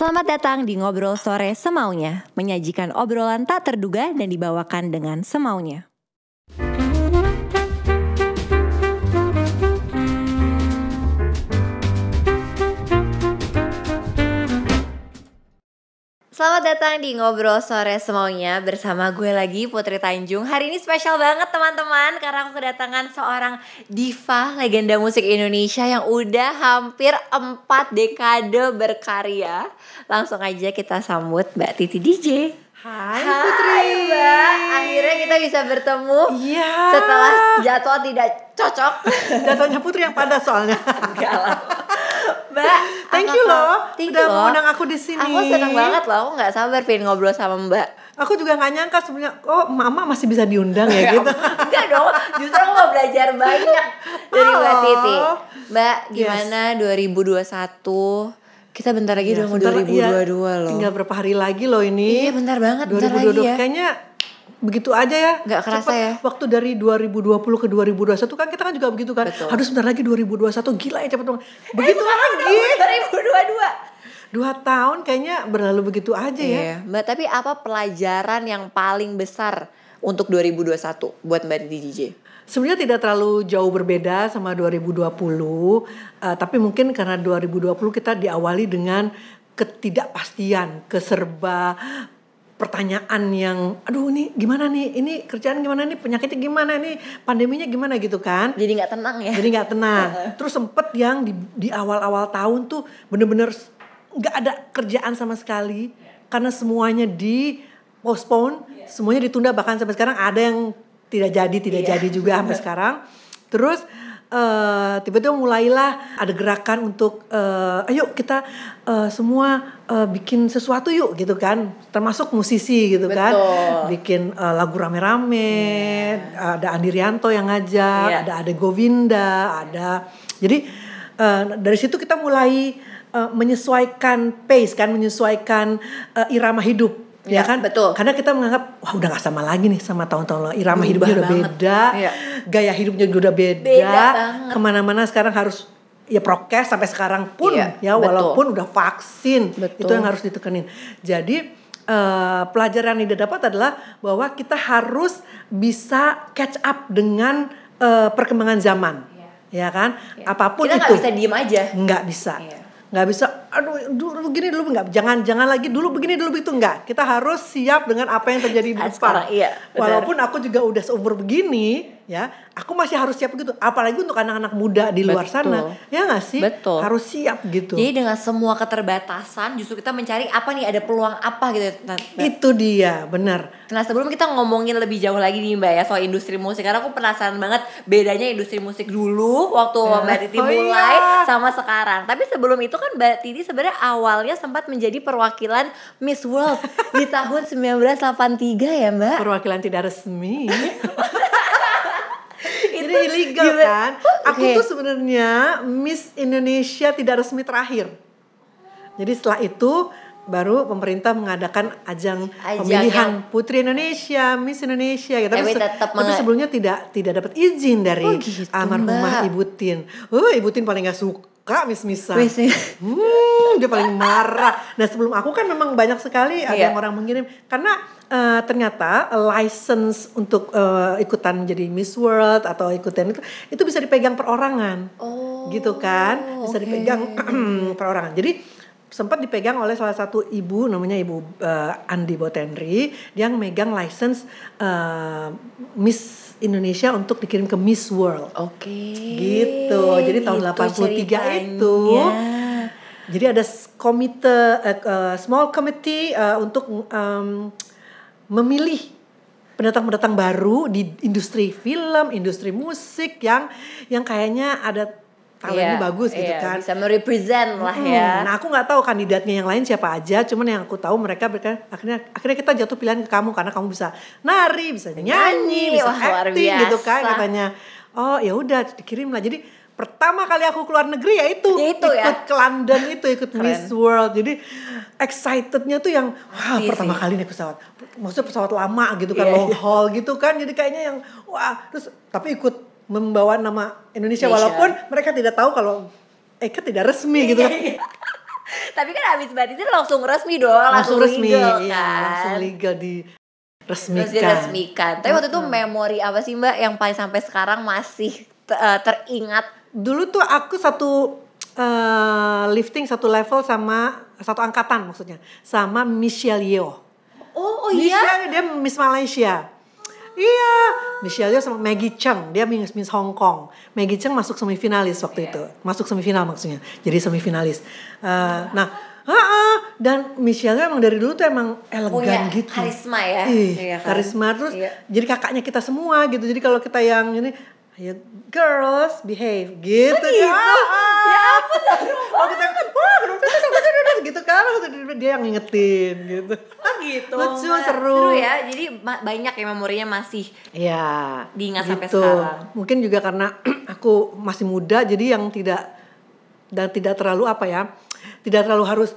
Selamat datang di Ngobrol Sore Semaunya, menyajikan obrolan tak terduga dan dibawakan dengan semaunya. Selamat datang di Ngobrol Sore Semaunya bersama gue lagi Putri Tanjung Hari ini spesial banget teman-teman Karena aku kedatangan seorang diva legenda musik Indonesia Yang udah hampir 4 dekade berkarya Langsung aja kita sambut Mbak Titi DJ Hai, Hai Putri. Mbak, akhirnya kita bisa bertemu Iya. Setelah jadwal tidak cocok Jatuhnya Putri yang pada soalnya. Enggak lah Mbak, Thank you loh, Thank udah you aku di sini. Aku seneng banget loh, aku gak sabar pengen ngobrol sama Mbak Aku juga nggak nyangka sebenarnya, oh Mama masih bisa diundang ya gitu. Enggak dong, justru aku mau belajar banyak dari Mbak Oh. Titi Mbak, Yes. gimana 2021? Kita bentar lagi udah mau sebentar, 2022 iya, loh Tinggal berapa hari lagi loh ini. Iya bentar banget, bentar 2022 lagi ya kayaknya begitu aja ya. Nggak kerasa Cepet. ya. Waktu dari 2020 ke 2021 kan kita kan juga begitu kan. Betul. Aduh sebentar lagi 2021 gila ya cepet banget. Begitu lagi. 2022 Dua tahun kayaknya berlalu begitu aja ya. Iya, Mbak, tapi apa pelajaran yang paling besar untuk 2021 buat Mbak DJ? Sebenarnya tidak terlalu jauh berbeda sama 2020, eh, tapi mungkin karena 2020 kita diawali dengan ketidakpastian, keserba pertanyaan yang, aduh ini gimana nih, ini kerjaan gimana nih, penyakitnya gimana nih, pandeminya gimana gitu kan. Jadi nggak tenang ya? Jadi nggak tenang. Terus sempet yang di, di awal-awal tahun tuh bener-bener nggak ada kerjaan sama sekali karena semuanya di postpone, semuanya ditunda bahkan sampai sekarang ada yang tidak jadi, tidak Iya. jadi juga sampai sekarang. Terus eh, tiba-tiba mulailah ada gerakan untuk eh, ayo kita eh, semua eh, bikin sesuatu yuk gitu kan, termasuk musisi gitu kan, Betul. bikin eh, lagu rame-rame, ada Andi Rianto yang ngajak, Iya. ada Ade Govinda, ada jadi eh, dari situ kita mulai eh, menyesuaikan pace kan, menyesuaikan eh, irama hidup. Iya, ya kan betul. karena kita menganggap wah udah gak sama lagi nih sama tahun-tahun lalu irama Berubah hidupnya udah banget. beda Iya. gaya hidupnya juga udah beda, Beda ke mana-mana sekarang harus ya prokes sampai sekarang pun Iya, ya betul. walaupun udah vaksin Betul. itu yang harus ditekenin jadi eh, pelajaran yang didapat adalah bahwa kita harus bisa catch up dengan eh, perkembangan zaman ya kan apa pun Kita itu nggak bisa diem aja. nggak bisa Iya. Nggak bisa aduh dulu begini dulu nggak. Jangan jangan lagi dulu begini dulu begitu. Nggak kita harus siap dengan apa yang terjadi di depan. iya, benar. walaupun aku juga udah seumur begini ya. Aku masih harus siap begitu. Apalagi untuk anak-anak muda di luar Betul. sana. Ya nggak sih? Betul. harus siap gitu. Jadi dengan semua keterbatasan justru kita mencari apa nih? Ada peluang apa gitu. Nah, nah, itu dia benar. Nah sebelum kita ngomongin lebih jauh lagi nih Mbak ya soal industri musik. Karena aku penasaran banget bedanya industri musik dulu waktu Ya. Mbak Titi Oh mulai iya. sama sekarang. Tapi sebelum itu kan Mbak Titi sebenarnya awalnya sempat menjadi perwakilan Miss World di tahun 1983 ya Mbak? Perwakilan tidak resmi Itu Jadi illegal gimana? kan aku tuh sebenarnya Miss Indonesia tidak resmi terakhir jadi setelah itu baru pemerintah mengadakan ajang, Ajang pemilihan Putri Indonesia, Miss Indonesia gitu. Tapi tetap tapi sebelumnya tidak tidak dapat izin dari Oh, gitu, almarhumah. Ibu Tin. Oh, Ibu Tin paling gak suka miss-missan. Wis, ya. Hmm, dia paling marah. Nah sebelum aku kan memang banyak sekali ada Iya. yang orang mengirim karena eh, ternyata license untuk eh, ikutan menjadi Miss World atau ikutan itu itu bisa dipegang perorangan, Oh, gitu kan? Bisa oke. dipegang perorangan. Jadi sempat dipegang oleh salah satu ibu namanya ibu eh, Andi Botendri yang megang license eh, Miss Indonesia untuk dikirim ke Miss World. Oke Gitu. Jadi tahun 83 itu ceritanya. jadi ada komite eh, eh, small committee eh, untuk em, memilih pendatang-pendatang baru di industri film, industri musik yang yang kayaknya ada talentnya bagus gitu iya, kan. Bisa merepresent lah Hmm, ya Nah aku nggak tahu kandidatnya yang lain siapa aja, cuman yang aku tahu mereka berkata akhirnya akhirnya kita jatuh pilihan ke kamu karena kamu bisa nari, bisa nyanyi, Nyanyi, bisa wah, acting gitu kan katanya. Oh ya udah dikirim lah. Jadi pertama kali aku keluar negeri ya itu, Ya itu ya. ikut ke London itu ikut Keren. Miss World. Jadi excitednya tuh yang wah Pasti pertama sih. kali naik pesawat, maksudnya pesawat lama gitu kan Iya, long iya. haul gitu kan. Jadi kayaknya yang wah terus tapi ikut membawa nama Indonesia, Indonesia. walaupun mereka tidak tahu kalau Eka tidak resmi gitu kan. Tapi kan abis Mbak Titi langsung resmi dong, langsung, langsung, resmi legal iya, kan. langsung legal di resmikan Terus diresmikan. Tapi waktu itu memori apa sih Mbak yang paling sampai sekarang masih eh, teringat? Dulu tuh aku satu eh, lifting satu level sama satu angkatan maksudnya sama Michelle Yeoh Oh, oh iya. Michelle dia Miss Malaysia. Iya, Michelle Yeoh sama Maggie Cheung, dia Miss Miss Hong Kong. Maggie Cheung masuk semifinalis waktu itu, masuk semifinal maksudnya, jadi semifinalis. Eh, nah, ah, dan Michelle emang dari dulu tuh emang elegan Punya gitu. karisma ya. Ih, Iya kan? karisma terus Iya. jadi kakaknya kita semua gitu. Jadi kalau kita yang ini ya girls behave gitu, Oh, gitu? kan. Ya ampun, Oh kita wah gitu kan dia yang ngingetin gitu. Oh gitu. Lucu, Mbak. seru. ya. Jadi banyak ya memorinya masih Iya. Diingat sampai gitu. sekarang. Mungkin juga karena aku masih muda jadi yang tidak dan tidak terlalu apa ya, tidak terlalu harus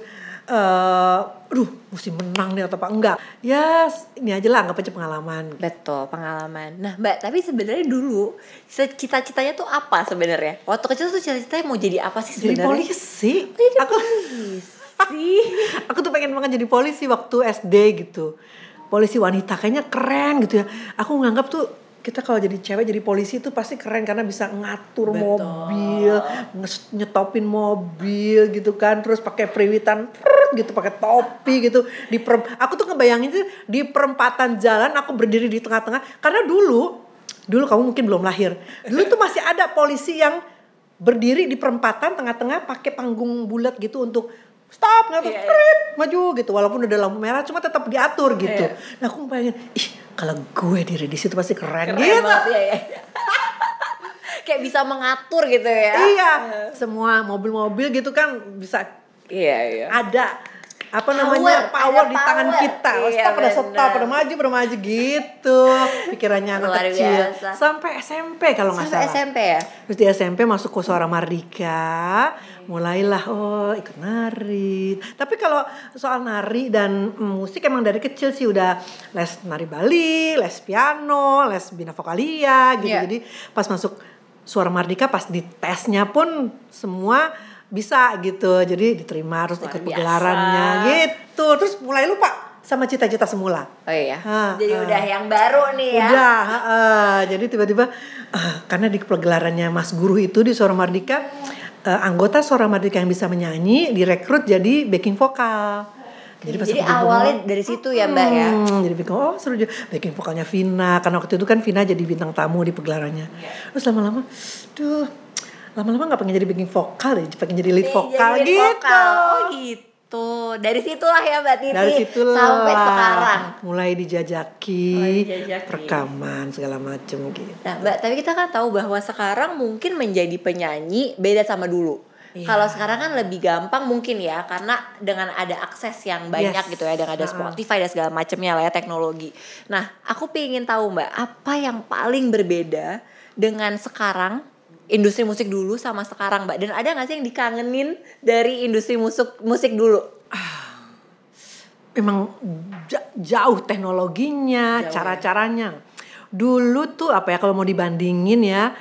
eh aduh mesti menang nih atau apa enggak. Ya ini aja lah anggap aja pengalaman. Betul, pengalaman. Nah, Mbak, tapi sebenarnya dulu cita-citanya tuh apa sebenarnya? Waktu kecil tuh cita-citanya mau jadi apa sih Jadi sebenarnya? polisi. Jadi Aku polisi. aku tuh pengen banget jadi polisi waktu SD gitu. Polisi wanita kayaknya keren gitu ya. Aku nganggap tuh kita kalau jadi cewek jadi polisi itu pasti keren karena bisa ngatur Betul. mobil, nyetopin mobil gitu kan, terus pakai periwitan gitu, pakai topi gitu. Di perem- aku tuh ngebayangin tuh di perempatan jalan aku berdiri di tengah-tengah karena dulu dulu kamu mungkin belum lahir. Dulu tuh masih ada polisi yang berdiri di perempatan tengah-tengah pakai panggung bulat gitu untuk stop ngatur Iya, iya. prit, maju gitu walaupun udah lampu merah cuma tetap diatur gitu. Iya. Nah aku bayangin ih kalau gue diri di situ pasti keren, Keren gitu. banget ya, ya. Kayak bisa mengatur gitu ya. Iya, semua mobil-mobil gitu kan bisa Iya, iya. ada apa namanya Power, power, di tangan power. kita. Oh, Iya, stop, pada stop, pada maju, pada maju gitu. Pikirannya anak Luar kecil. biasa. Sampai SMP kalau nggak Sampai salah. SMP ya? Terus di SMP masuk ke Suara Mardika, mulailah oh ikut nari. Tapi kalau soal nari dan musik emang dari kecil sih udah les nari Bali, les piano, les bina vokalia gitu. Iya. Jadi pas masuk Suara Mardika pas di tesnya pun semua bisa gitu. Jadi diterima terus Luar ikut biasa. pegelarannya gitu. Terus mulai lupa sama cita-cita semula. Oh iya. Ah, Jadi ah. udah yang baru nih ya. Udah, heeh. jadi tiba-tiba ah, karena di pegelarannya Mas Guru itu di Suara Mardika eh, anggota Suara Mardika yang bisa menyanyi direkrut jadi backing vokal. Jadi, pas aku awalnya bengong, dari situ ya Mbak ya. Jadi backing oh seru juga backing vokalnya Vina karena waktu itu kan Vina jadi bintang tamu di pegelarannya. Iya. Terus lama-lama, duh, lama-lama nggak pengen jadi backing vokal deh, pengen jadi lead Jadi vokal lead gitu. vokal. Oh gitu. Dari situlah ya Mbak Titi. Dari situlah Sampai sekarang. mulai dijajaki, Mulai dijajaki. rekaman segala macem gitu. Nah, Mbak, tapi kita kan tahu bahwa sekarang mungkin menjadi penyanyi beda sama dulu. Iya. Kalau sekarang kan lebih gampang mungkin ya karena dengan ada akses yang banyak Yes. gitu ya dengan ada. Spotify dan segala macamnya lah ya teknologi. Nah, aku pengen tahu Mbak, apa yang paling berbeda dengan sekarang industri musik dulu sama sekarang Mbak? Dan ada nggak sih yang dikangenin dari industri musik musik dulu? memang ja- jauh teknologinya, Jauh ya. cara-caranya. Dulu tuh apa ya kalau mau dibandingin ya,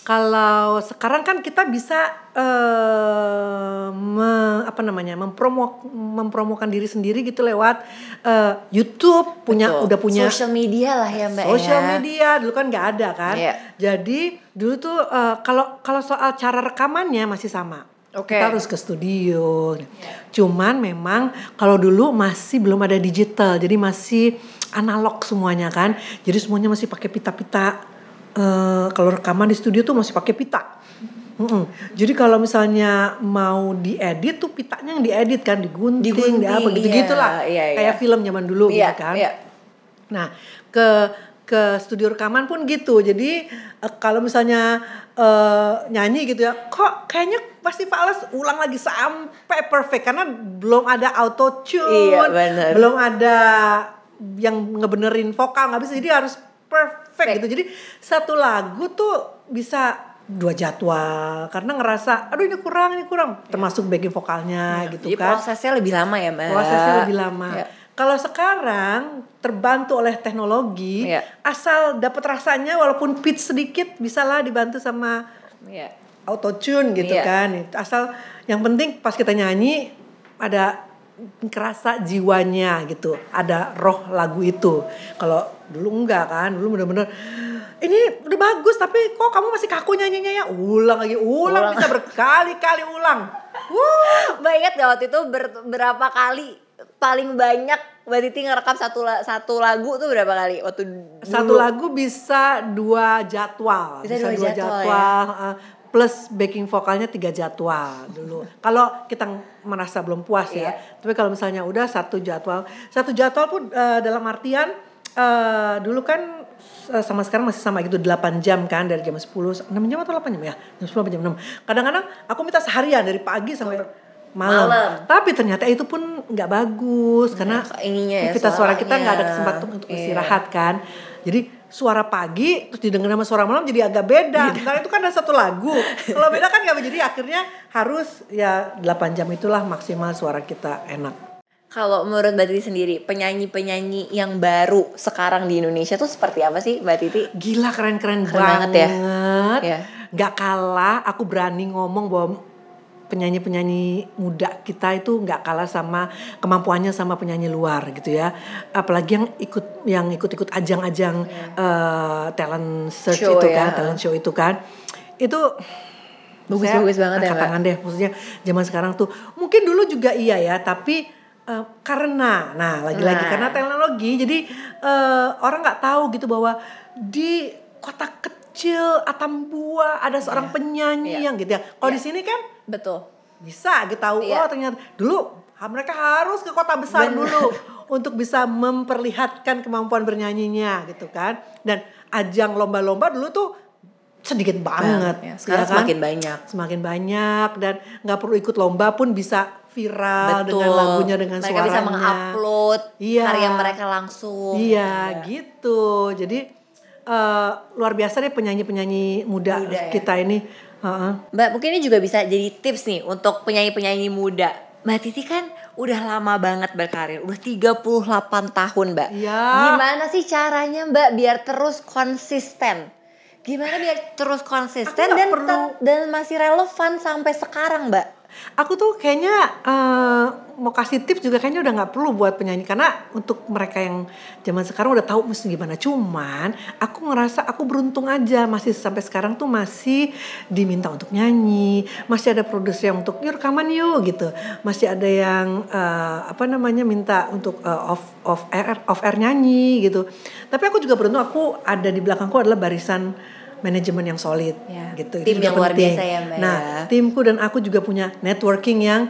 kalau sekarang kan kita bisa eh me- apa namanya mempromo mempromokan diri sendiri gitu lewat eh, YouTube punya Betul. udah punya social media lah ya Mbak Social ya. media dulu kan nggak ada kan. Iya. Jadi dulu tuh eh, kalau kalau soal cara rekamannya masih sama. Oke. Kita harus ke studio. Cuman memang kalau dulu masih belum ada digital, jadi masih analog semuanya kan. Jadi semuanya masih pakai pita-pita. Eh, kalau rekaman di studio tuh masih pakai pita. Mm-mm. Jadi kalau misalnya mau diedit tuh pitanya yang diedit kan digunting, Digunting, di apa gitu-gitu iya, lah. iya, iya. Kayak film zaman dulu Iya, gitu kan. iya. Nah, ke ke studio rekaman pun gitu. Jadi eh, kalau misalnya eh, nyanyi gitu ya, kok kayaknya pasti Fales ulang lagi sampai perfect karena belum ada auto tune, Iya, bener. belum ada yang ngebenerin vokal nggak bisa. Jadi harus perfect Perfect. gitu. Jadi satu lagu tuh bisa dua jadwal karena ngerasa aduh ini kurang ini kurang termasuk backing vokalnya gitu Jadi kan prosesnya lebih lama ya Mbak. prosesnya lebih lama. Iya. Kalau sekarang terbantu oleh teknologi, Iya. asal dapat rasanya walaupun pitch sedikit bisalah dibantu sama Iya. auto tune gitu Iya. kan. Asal yang penting pas kita nyanyi ada kerasa jiwanya gitu ada roh lagu itu kalau dulu enggak kan dulu bener-bener ini udah bagus tapi kok kamu masih kaku nyanyinya ya ulang lagi ulang, Ulang. bisa berkali-kali ulang Wuh. Mbak ingat gak waktu itu ber- berapa kali paling banyak Mbak Titi ngerekam satu satu lagu tuh berapa kali waktu dulu? satu lagu bisa dua jadwal Bisa dua jadwal, ya? uh, plus backing vokalnya tiga jadwal dulu kalau kita merasa belum puas Iya. ya tapi kalau misalnya udah satu jadwal satu jadwal pun uh, dalam artian uh, dulu kan uh, sama sekarang masih sama gitu 8 jam kan dari jam 10 6 jam atau 8 jam ya? Jam 10 sampai jam 6 kadang-kadang aku minta seharian dari pagi sampai malam. Malam. tapi ternyata itu pun nggak bagus karena ininya ya, kita suara kita nggak ada kesempatan untuk Iya. istirahat kan. Jadi suara pagi terus didengar sama suara malam jadi agak beda. Nah itu kan ada satu lagu. Kalau beda kan nggak jadi akhirnya harus ya 8 jam itulah maksimal suara kita enak Kalau menurut Mbak Titi sendiri, penyanyi-penyanyi yang baru sekarang di Indonesia tuh seperti apa sih Mbak Titi? gila keren-keren Keren banget banget, ya. Iya. nggak kalah aku berani ngomong bahwa penyanyi-penyanyi muda kita itu nggak kalah sama kemampuannya sama penyanyi luar gitu ya apalagi yang ikut yang ikut-ikut ajang-ajang eh, talent search Show itu ya. kan talent show itu kan itu Bagus-bagus banget ya, angkat Mbak. tangan deh maksudnya zaman sekarang tuh mungkin dulu juga iya ya tapi eh, karena nah lagi-lagi Nah. karena teknologi jadi eh, orang nggak tahu gitu bahwa di kota kecil Atambua ada seorang penyanyi Iya. yang gitu ya kalau Iya. di sini kan Betul. bisa gitu tahu Iya. oh ternyata dulu mereka harus ke kota besar Bener. dulu untuk bisa memperlihatkan kemampuan bernyanyinya gitu kan dan ajang lomba-lomba dulu tuh sedikit banget ya. Sekarang ya kan? semakin banyak. semakin banyak dan nggak perlu ikut lomba pun bisa viral dengan lagunya dengan mereka suaranya bisa mengupload Iya. karya mereka langsung. Iya gitu. Jadi eh, luar biasa deh penyanyi-penyanyi muda, Muda ya. kita ini. Heeh. Mbak, mungkin ini juga bisa jadi tips nih untuk penyanyi-penyanyi muda. Mbak Titi kan udah lama banget berkarir, udah 38 tahun, Mbak. Iya. Gimana sih caranya, Mbak, biar terus konsisten? Gimana biar terus konsisten dan perlu- dan masih relevan sampai sekarang, Mbak? Aku tuh kayaknya eh, mau kasih tips juga kayaknya udah nggak perlu buat penyanyi karena untuk mereka yang zaman sekarang udah tahu mesti gimana. Cuman aku ngerasa aku beruntung aja masih sampai sekarang tuh masih diminta untuk nyanyi, masih ada produser yang untuk yuk rekaman yuk gitu, masih ada yang eh, apa namanya minta untuk eh, off off air off air nyanyi gitu. Tapi aku juga beruntung aku ada di belakangku adalah barisan manajemen yang solid Ya, gitu. tim Itu yang luar penting. biasa ya, Mbak, Nah, ya. timku dan aku juga punya networking yang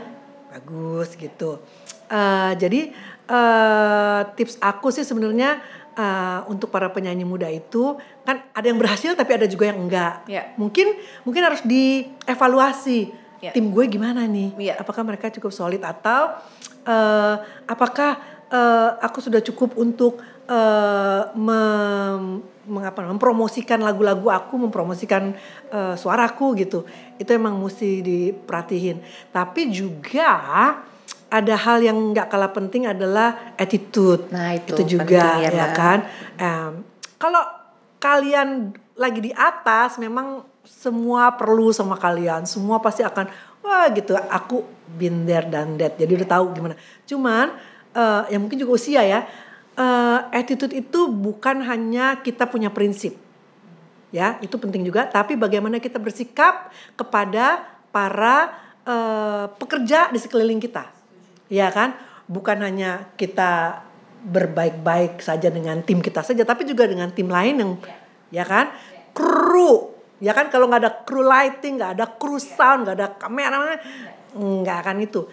bagus gitu. Eh, jadi eh, tips aku sih sebenarnya eh, untuk para penyanyi muda itu kan ada yang berhasil tapi ada juga yang enggak. Iya. Mungkin mungkin harus dievaluasi Iya. tim gue gimana nih? Iya. Apakah mereka cukup solid atau eh, apakah eh, aku sudah cukup untuk eh, mem- mengapa mempromosikan lagu-lagu aku, mempromosikan eh, suaraku gitu. Itu emang mesti diperhatiin. Tapi juga ada hal yang nggak kalah penting adalah attitude. Nah, itu juga penting ya, ya kan. Em, kalau kalian lagi di atas, memang semua perlu sama kalian. Semua pasti akan wah gitu. Aku been there dan that. Jadi udah tahu gimana. Cuman eh, ya mungkin juga usia ya. eh, attitude itu bukan hanya kita punya prinsip ya. Itu penting juga. Tapi bagaimana kita bersikap kepada para eh, pekerja di sekeliling kita ya kan? Bukan hanya kita berbaik-baik saja dengan tim kita saja tapi juga dengan tim lain yang ya kan? Kru ya kan? Kalau nggak ada kru lighting nggak ada kru sound nggak ada kamera nggak akan itu.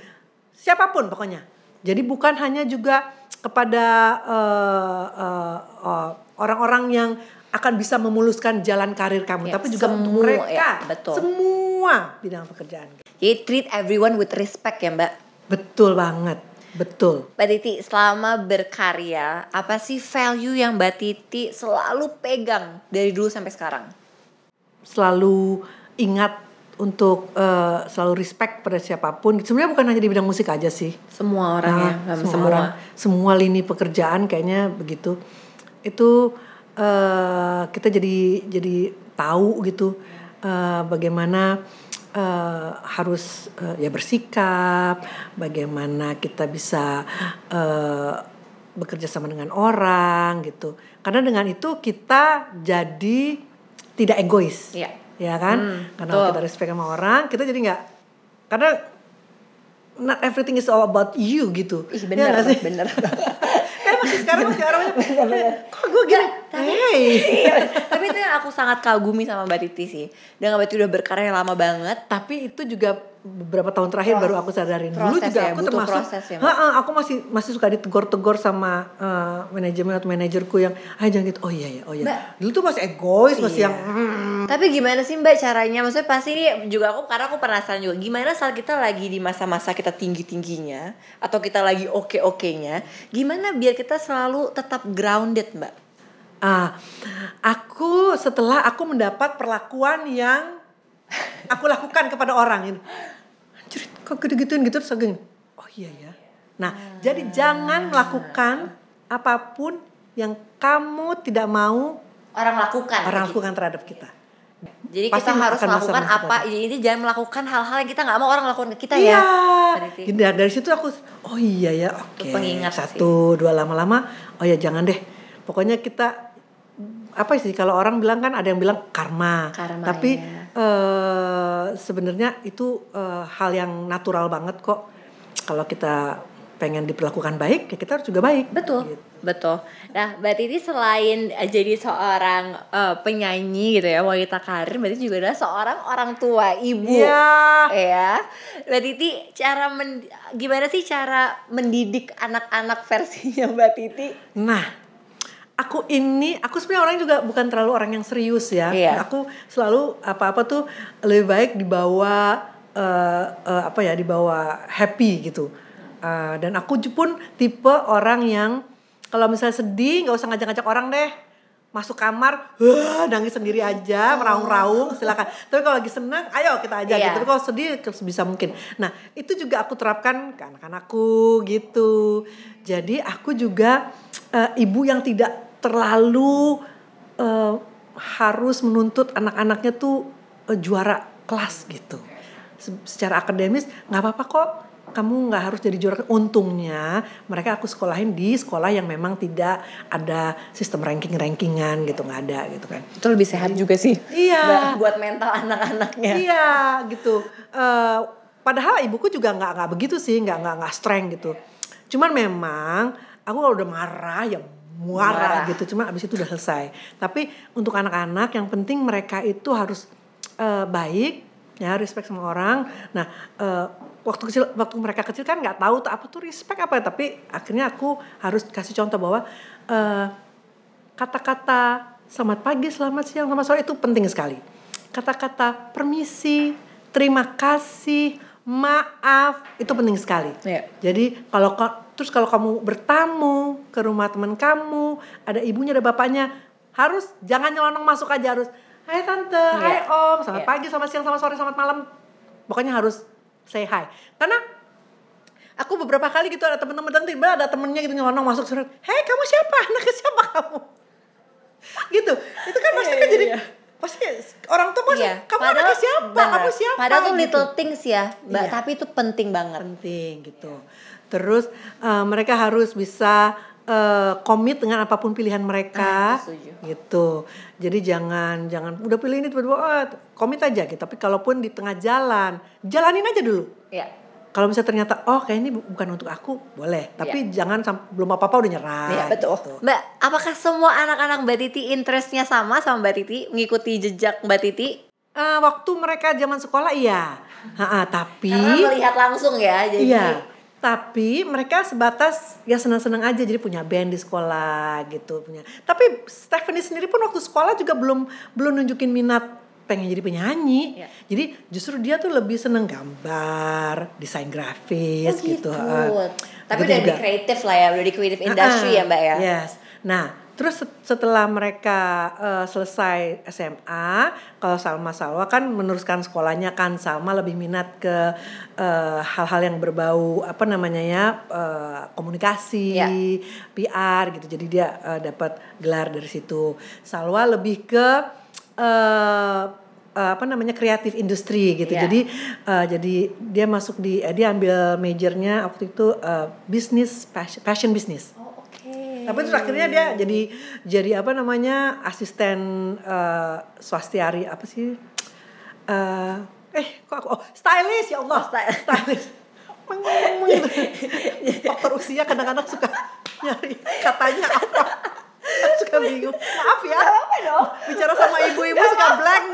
Siapa pun pokoknya jadi bukan hanya juga kepada eh, eh, eh, orang-orang yang akan bisa memuluskan jalan karir kamu Ya, tapi juga untuk semua, mereka ya, betul. semua bidang pekerjaan Jadi treat everyone with respect ya, Mbak. betul banget betul Mbak Titi, selama berkarya, apa sih value yang Mbak Titi selalu pegang dari dulu sampai sekarang? selalu ingat untuk eh, selalu respect pada siapa pun sebenarnya bukan hanya di bidang musik aja sih Semua orang ya, Nah, semua, semua orang, semua lini pekerjaan kayaknya begitu. Itu eh, kita jadi jadi tahu gitu uh, bagaimana uh, harus uh, ya bersikap, bagaimana kita bisa uh, bekerja sama dengan orang gitu. Karena dengan itu kita jadi tidak egois. Iya. Ya kan? Hmm, Karena betul. kita respect sama orang, kita jadi nggak karena not everything is all about you gitu. Ih Ya bener, nggak sih? bener. Kayak masih sekarang masih orangnya kok gue gini? Hey. Iya, tapi itu yang aku sangat kagumi sama Mbak Titi sih. Dan Mbak Titi udah berkarya lama banget. tapi itu juga beberapa tahun terakhir baru aku sadarin dulu juga ya, aku termasuk proses ya? Ha-ha, aku masih masih suka ditegur-tegur sama eh, manajemen atau manajerku yang ah jangan gitu oh iya ya oh iya Mbak. dulu tuh masih egois masih Iya. yang "Hmm." Tapi gimana sih Mbak caranya? Maksudnya pasti ini juga aku karena aku penasaran juga. Gimana saat kita lagi di masa-masa kita tinggi-tingginya atau kita lagi oke-okenya, gimana biar kita selalu tetap grounded, Mbak? ah aku setelah aku mendapat perlakuan yang aku lakukan kepada orang ini anjir kok gitu-gituin gitu terus gini, oh iya ya nah jadi jangan melakukan apa pun yang kamu tidak mau Orang lakukan. orang lakukan terhadap kita Jadi Pasti kita harus melakukan apa? Jadi jangan melakukan hal-hal yang kita nggak mau orang lakukan ke kita Iya. ya. Gini, dari, situ aku, oh iya ya, oke. pengingat Satu, dua lama-lama, oh ya jangan deh. Pokoknya kita apa sih kalau orang bilang kan ada yang bilang karma. Karma, Tapi eh, sebenarnya itu eh, hal yang natural banget kok. Kalau kita pengen diperlakukan baik, ya kita harus juga baik. Betul, Gitu. betul. Nah, Mbak Titi selain eh, jadi seorang eh, penyanyi gitu ya, wanita karir, Mbak Titi juga adalah seorang orang tua, ibu. Iya. Ya, Mbak Titi cara men- gimana sih cara mendidik anak-anak versinya Mbak Titi? Nah, aku ini, aku sebenarnya orang juga bukan terlalu orang yang serius ya. Iya. Aku selalu apa-apa tuh lebih baik dibawa eh, eh, apa ya, dibawa happy gitu. Eh, dan aku pun tipe orang yang kalau misalnya sedih nggak usah ngajak-ngajak orang deh. Masuk kamar, "Wah, nangis sendiri aja, meraung-raung, silakan. Tapi kalau lagi senang, ayo kita ajak Iya. gitu. Tapi kalau sedih sebisa mungkin. Nah, itu juga aku terapkan ke anak-anakku gitu. Jadi aku juga eh, ibu yang tidak terlalu eh, harus menuntut anak-anaknya tuh eh, juara kelas gitu. Se- Secara akademis nggak apa-apa kok. Kamu nggak harus jadi juara. Untungnya mereka aku sekolahin di sekolah yang memang tidak ada sistem ranking-rankingan gitu nggak ada gitu kan. Itu lebih sehat juga sih. Iya. Buat mental anak-anaknya. Iya gitu. Eh, padahal ibuku juga nggak nggak begitu sih, nggak nggak nggak strength gitu. Cuman memang aku kalau udah marah ya Marah. marah, gitu. Cuma abis itu udah selesai. Tapi untuk anak-anak yang penting mereka itu harus eh, baik, ya respect sama orang. Nah eh, waktu kecil waktu mereka kecil kan nggak tahu tuh apa tuh respect apa. Tapi akhirnya aku harus kasih contoh bahwa eh, kata-kata selamat pagi, selamat siang, selamat sore itu penting sekali. Kata-kata permisi, terima kasih, maaf itu penting sekali. Iya. Jadi kalau ka- terus kalau kamu bertamu ke rumah teman kamu, ada ibunya, ada bapaknya, harus jangan nyelonong masuk aja harus. Hai tante, hai Iya. om, selamat Iya. pagi, selamat siang, selamat sore, selamat malam. Pokoknya harus say hi. Karena aku beberapa kali gitu ada teman-teman dan tiba ada temennya gitu nyelonong masuk surat. Hei kamu siapa? Anaknya siapa kamu? gitu. Itu kan pasti Iya, kan iya, jadi iya. pasti orang tua pasti kamu anaknya siapa? bener. Kamu siapa? Padahal tuh Gitu little things ya, Mbak, Iya. tapi itu penting banget. penting gitu. Terus eh, mereka harus bisa eh, komit dengan apa pun pilihan mereka, Ah, gitu. Jadi jangan jangan udah pilih ini tiba-tiba oh, komit aja gitu. Tapi kalaupun di tengah jalan, jalanin aja dulu. Iya. Kalau misalnya ternyata oh kayak ini bu- bukan untuk aku, boleh. Tapi jangan sam- belum apa-apa udah nyerah. Iya betul. gitu. Mbak, apakah semua anak-anak Mbak Titi interestnya sama sama Mbak Titi, mengikuti jejak Mbak Titi? Eh, waktu mereka zaman sekolah iya, Ha-ha, tapi Karena melihat langsung ya, jadi Iya. Tapi mereka sebatas ya senang-senang aja jadi punya band di sekolah gitu punya. Tapi Stephanie sendiri pun waktu sekolah juga belum belum nunjukin minat pengen jadi penyanyi. Iya. Jadi justru dia tuh lebih seneng gambar, desain grafis Oh, gitu. gitu. heeh. Tapi Gitu udah di kreatif lah ya, udah di creative industry Ah, ya Mbak ya. Yes. Nah, terus set- setelah mereka eh, selesai SMA, kalau Salma Salwa kan meneruskan sekolahnya kan Salma lebih minat ke eh, hal-hal yang berbau apa namanya ya eh, komunikasi, Ya. PR gitu. Jadi dia eh, dapat gelar dari situ. Salwa lebih ke eh, eh, apa namanya kreatif industri gitu. Iya. Jadi eh, jadi dia masuk di eh, dia ambil majornya waktu itu eh, bisnis fashion, fashion business. Oh. Tapi terus akhirnya dia jadi jadi apa namanya asisten eh, swastiari apa sih? Eh, eh kok aku oh stylist ya Allah Oh, stylist. Faktor usia kadang-kadang suka nyari katanya apa. suka bingung. Maaf ya. apa dong? Bicara sama ibu-ibu suka blank.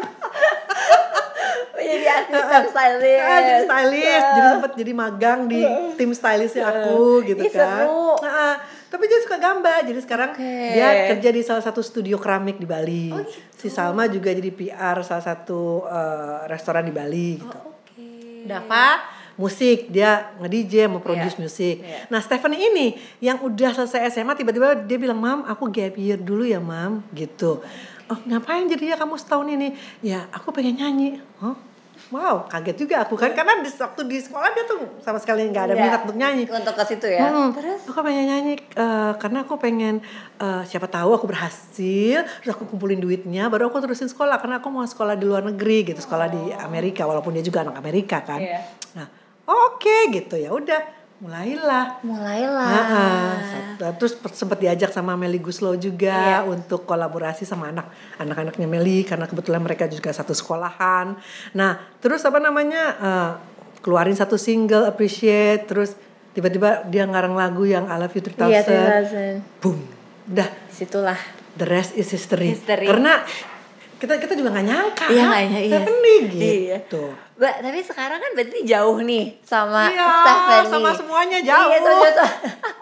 Jadi asisten stylist. Ah, jadi stylist, jadi sempat jadi magang di tim stylistnya aku gitu kan. seru. Nah, tapi dia suka gambar, jadi sekarang Oke. dia kerja di salah satu studio keramik di Bali. Oh, gitu. Si Salma juga jadi PR salah satu eh, restoran di Bali gitu. Oh, Oke. Dava musik dia nge-DJ mau produce Iya. musik. Iya. Nah Stephanie ini yang udah selesai SMA tiba-tiba dia bilang mam aku gap year dulu ya mam gitu. Oh ngapain jadinya kamu setahun ini? Ya aku pengen nyanyi. Oh wow kaget juga aku kan karena di waktu di sekolah dia tuh sama sekali nggak ada Iya. minat untuk nyanyi. Untuk ke situ ya. Mm-mm. Terus aku pengen nyanyi eh, karena aku pengen eh, siapa tahu aku berhasil terus aku kumpulin duitnya baru aku terusin sekolah karena aku mau sekolah di luar negeri gitu sekolah di Amerika walaupun dia juga anak Amerika kan Iya. nah oke gitu ya udah mulailah mulailah. Ah, ah. Sat- terus sempat diajak sama Meli Guslow juga Iya. untuk kolaborasi sama anak anak-anaknya Meli karena kebetulan mereka juga satu sekolahan. Nah, terus apa namanya eh, keluarin satu single Appreciate terus tiba-tiba dia ngarang lagu yang I Love You 3000. Iya, 3000. Boom. Udah Di situlah. the rest is history. History. Karena kita kita juga nggak nyangka. Iya, kan? nggak nyangka, iya. Stephanie Iya. gitu. Mbak, tapi sekarang kan berarti jauh nih sama Iya, Stephanie. sama semuanya jauh. Iya, tuh, tuh,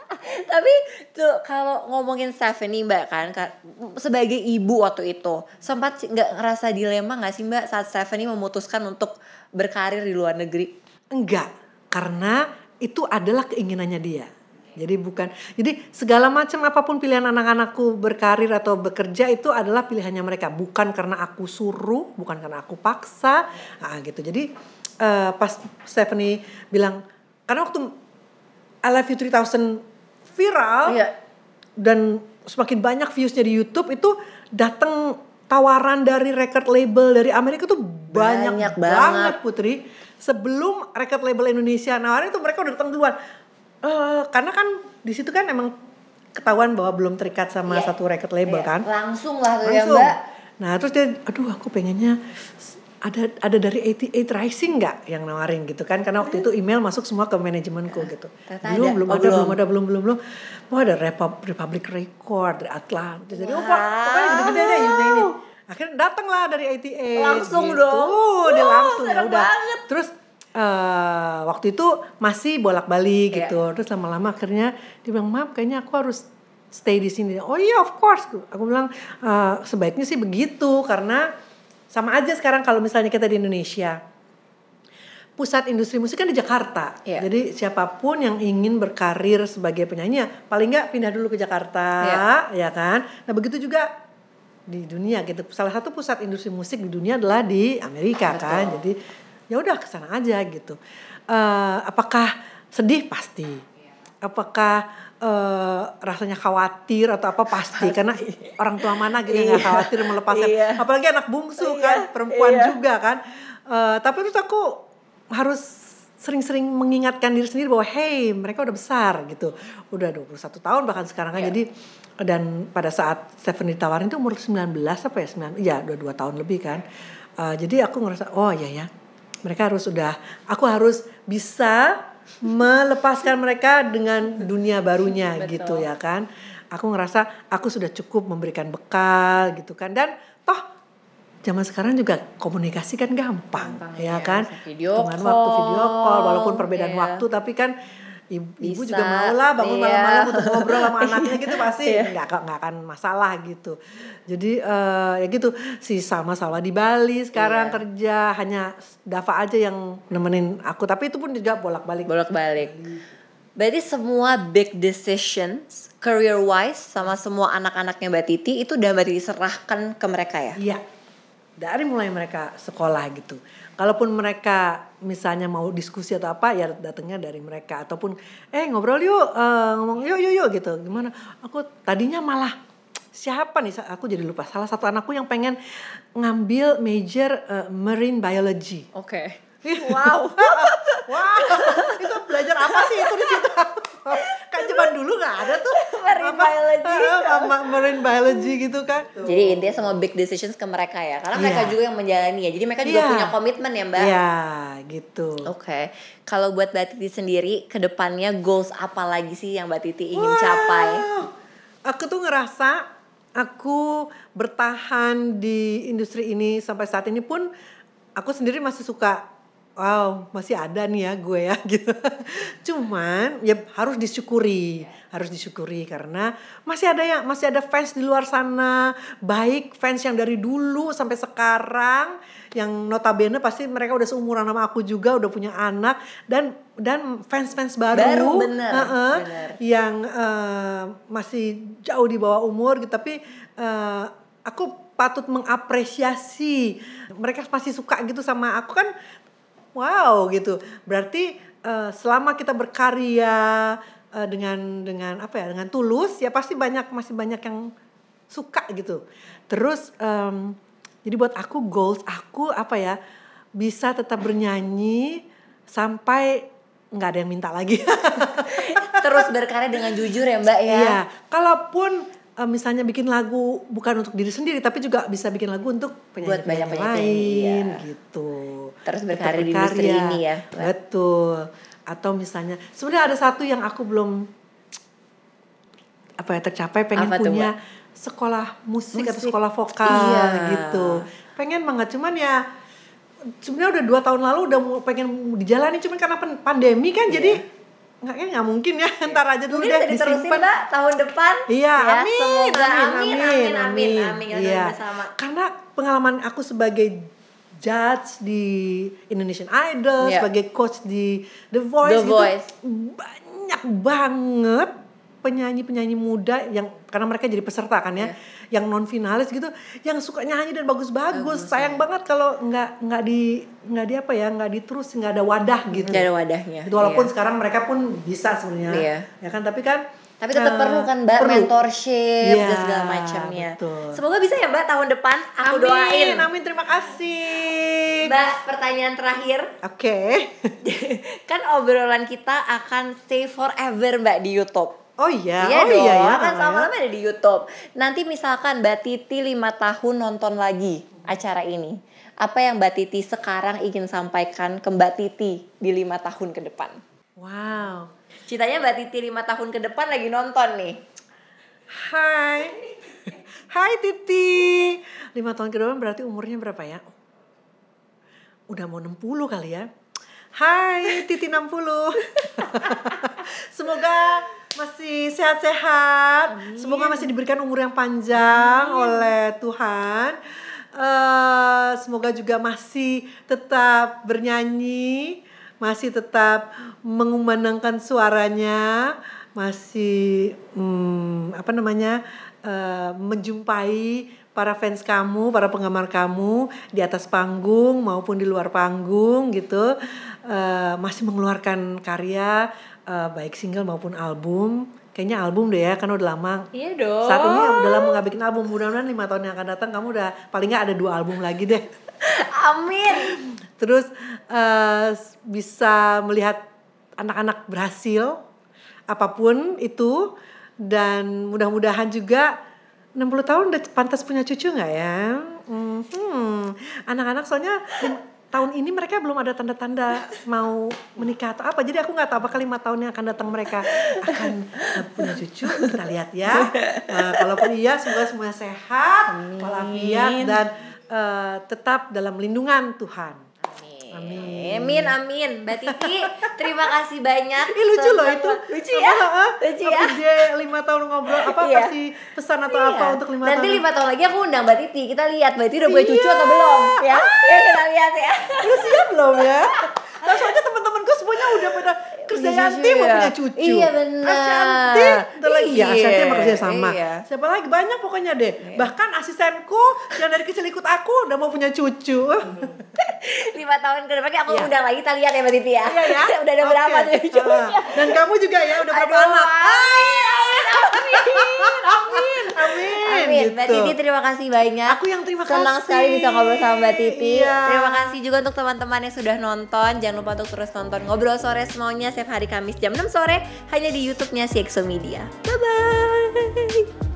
tapi tuh kalau ngomongin Stephanie Mbak kan ka- sebagai ibu waktu itu sempat nggak ngerasa dilema nggak sih Mbak saat Stephanie memutuskan untuk berkarir di luar negeri? Enggak, karena itu adalah keinginannya dia. Jadi bukan, jadi segala macam apa pun pilihan anak-anakku berkarir atau bekerja itu adalah pilihannya mereka, bukan karena aku suruh, bukan karena aku paksa, ah gitu. Jadi eh, pas Stephanie bilang, karena waktu I Love You 3000 viral Iya. dan semakin banyak viewsnya di YouTube itu datang tawaran dari record label dari Amerika tuh banyak, Banyak banget, banget. Putri. Sebelum record label Indonesia nawarin itu mereka udah datang duluan. Eh, karena kan di situ kan emang ketahuan bahwa belum terikat sama Iya. satu record label Iya, kan. Langsung lah tuh ya. Mbak. Nah terus dia, aduh aku pengennya ada ada dari 88 Rising nggak yang nawarin gitu kan karena waktu itu email masuk semua ke manajemenku gitu Ternyata belum ada. belum Oh, ada belum. ada belum belum belum oh ada Repub- Republic Record dari Atlantis jadi Wow. pokoknya you name it. akhirnya datang lah dari 88 Langsung gitu. dong. Oh, dia Wow, langsung ya udah banget. terus eh, waktu itu masih bolak-balik Iya. gitu. Terus lama-lama akhirnya dia bilang maaf kayaknya aku harus stay di sini. Oh iya of course. Aku bilang "Eh, sebaiknya sih begitu karena sama aja sekarang kalau misalnya kita di Indonesia. Pusat industri musik kan di Jakarta. Iya. jadi siapa pun yang ingin berkarir sebagai penyanyi ya paling nggak pindah dulu ke Jakarta ya kan? Nah begitu juga di dunia gitu. Salah satu pusat industri musik di dunia adalah di Amerika Betul. kan jadi ya udah ke sana aja gitu. Eh, apakah sedih? Pasti. Apakah eh, rasanya khawatir atau apa? Pasti. Karena orang tua mana gitu yang nggak Iya. khawatir melepaskan. Iya. apalagi anak bungsu Iya, kan perempuan iya. juga kan. Eh, tapi terus aku harus sering-sering mengingatkan diri sendiri bahwa hey mereka udah besar gitu. Udah 21 tahun bahkan sekarang kan. Iya. jadi dan pada saat Stephanie ditawarin itu umur 19 apa ya? 9 ya udah dua tahun lebih kan. Eh, jadi aku ngerasa oh iya ya mereka harus udah aku harus bisa melepaskan mereka dengan dunia barunya Betul. gitu ya kan aku ngerasa aku sudah cukup memberikan bekal gitu kan dan toh zaman sekarang juga komunikasi kan gampang, Gampang, ya iya. kan video Hitungan waktu video call walaupun perbedaan iya. waktu tapi kan ibu, ibu juga mau lah bangun iya. malam-malam untuk ngobrol sama anaknya gitu pasti Iya. nggak nggak akan masalah gitu jadi eh, ya gitu si sama Salwa di Bali sekarang Iya. kerja hanya Dava aja yang nemenin aku tapi itu pun juga bolak-balik bolak-balik. Berarti semua big decisions career wise sama semua anak-anaknya Mbak Titi itu udah Mbak Titi serahkan ke mereka ya? Iya. Dari mulai mereka sekolah gitu. Kalaupun mereka misalnya mau diskusi atau apa ya datangnya dari mereka ataupun eh ngobrol yuk eh, ngomong yuk yuk yuk gitu. Gimana? Aku tadinya malah siapa nih aku jadi lupa salah satu anakku yang pengen ngambil major uh, marine biology oke Wow. wow. Itu belajar apa sih itu di situ? kan zaman dulu nggak ada tuh marine apa, biology. Apa, marine biology gitu kan. Jadi intinya semua big decisions ke mereka ya. Karena mereka yeah. juga yang menjalani ya. Jadi mereka juga yeah. punya komitmen ya, Mbak. Iya, yeah, gitu. Oke. Okay. Kalau buat Mbak Titi sendiri ke depannya goals apa lagi sih yang Mbak Titi ingin wow. capai? Aku tuh ngerasa aku bertahan di industri ini sampai saat ini pun aku sendiri masih suka wow masih ada nih ya gue ya gitu. Cuman ya harus disyukuri harus disyukuri karena masih ada ya masih ada fans di luar sana baik fans yang dari dulu sampai sekarang yang notabene pasti mereka udah seumuran sama aku juga udah punya anak dan dan fans fans baru, baru bener, uh -uh, bener. yang uh, masih jauh di bawah umur gitu tapi uh, aku patut mengapresiasi. Mereka pasti suka gitu sama aku kan wow gitu. Berarti uh, selama kita berkarya uh, dengan dengan apa ya dengan tulus ya pasti banyak masih banyak yang suka gitu. Terus um, jadi buat aku goals aku apa ya bisa tetap bernyanyi sampai nggak ada yang minta lagi. Terus berkarya dengan jujur ya mbak ya? Iya. Kalaupun uh, misalnya bikin lagu bukan untuk diri sendiri tapi juga bisa bikin lagu untuk penyanyi, banyak lain ya. gitu. Terus berkarya di industri ini ya. Betul. Atau misalnya sebenarnya ada satu yang aku belum apa ya tercapai pengen apa punya tuh, sekolah musik, musik atau sekolah vokal iya. gitu. Pengen banget cuman ya sebenarnya udah dua tahun lalu udah pengen dijalani cuman karena pandemi kan iya. jadi nggak nggak mungkin ya ntar aja dulu mungkin deh disimpan mbak tahun depan iya ya, amin, semoga amin amin amin amin amin, amin, amin iya. bersama karena pengalaman aku sebagai judge di Indonesian Idol yeah. sebagai coach di The Voice, The Voice. itu banyak banget penyanyi-penyanyi muda yang karena mereka jadi peserta kan ya, yeah. yang non finalis gitu, yang suka nyanyi dan bagus-bagus. Sayang ya. banget kalau nggak nggak di nggak di apa ya, nggak diterus, nggak ada wadah gitu. Nggak ada wadahnya. Itu walaupun yeah. sekarang mereka pun bisa sebenarnya, yeah. ya kan. Tapi kan tapi tetap uh, perlu kan mbak perlu. mentorship yeah, dan segala macamnya. Semoga bisa ya mbak tahun depan. Aku amin, doain. Amin, terima kasih. Mbak, pertanyaan terakhir. Oke. Okay. kan obrolan kita akan stay forever mbak di YouTube. Oh iya, iya oh dong, iya, iya kan sama lama ada di YouTube. Nanti misalkan Mbak Titi lima tahun nonton lagi acara ini, apa yang Mbak Titi sekarang ingin sampaikan ke Mbak Titi di lima tahun ke depan? Wow. Citanya Mbak Titi lima tahun ke depan lagi nonton nih. Hai, Hai Titi. Lima tahun ke depan berarti umurnya berapa ya? Udah mau 60 kali ya. Hai Titi 60. Semoga masih sehat-sehat. Semoga masih diberikan umur yang panjang Amin. oleh Tuhan. Uh, semoga juga masih tetap bernyanyi, masih tetap mengumandangkan suaranya, masih hmm, apa namanya uh, menjumpai para fans kamu, para penggemar kamu di atas panggung maupun di luar panggung gitu, uh, masih mengeluarkan karya uh, baik single maupun album. Kayaknya album deh ya kan udah lama. Iya dong. Saat ini udah lama nggak bikin album. Mudah-mudahan lima tahun yang akan datang kamu udah paling nggak ada dua album lagi deh. Amin terus uh, bisa melihat anak-anak berhasil apa pun itu dan mudah-mudahan juga 60 tahun udah pantas punya cucu nggak ya? Hmm, anak-anak soalnya tahun ini mereka belum ada tanda-tanda mau menikah atau apa. Jadi aku nggak tahu apakah lima tahun yang akan datang mereka akan punya cucu. Kita lihat ya. Uh, kalaupun iya semoga semuanya sehat walafiat dan uh, tetap dalam lindungan Tuhan Amin. Amin, amin. Mbak Titi, terima kasih banyak. Ih, lucu loh itu. Lucu ya? Apa, lucu ya? dia lima tahun ngobrol, apa iya. kasih pesan atau iya. apa untuk lima tahun? Nanti lima tahun lagi aku undang Mbak Titi. Kita lihat Mbak Titi udah punya iya. cucu atau belum. Ya, ya kita lihat ya. Lu siap belum ya? Nah, soalnya teman-temanku semuanya udah pada Krisdayanti iya, iya, iya, mau punya cucu. Iya benar. Ashanti yanti lagi. Iya, yanti mau kerja sama. Iya. Siapa lagi? Banyak pokoknya deh. Iya. Bahkan asistenku yang dari kecil ikut aku udah mau punya cucu. Lima tahun ke depan aku iya. undang lagi kita lihat ya Mbak Titi ya. Iya ya. udah ada okay. berapa tuh cucunya. Dan kamu juga ya udah berapa anak? Amin. Amin. Amin. Amin. Mbak gitu. Titi terima kasih banyak. Aku yang terima kasih. Senang sekali bisa ngobrol sama Mbak Titi. Terima kasih juga untuk teman-teman yang sudah nonton. Jangan lupa untuk terus nonton ngobrol sore semuanya. Saya setiap hari Kamis jam 6 sore hanya di YouTube-nya CXO Media. Bye bye.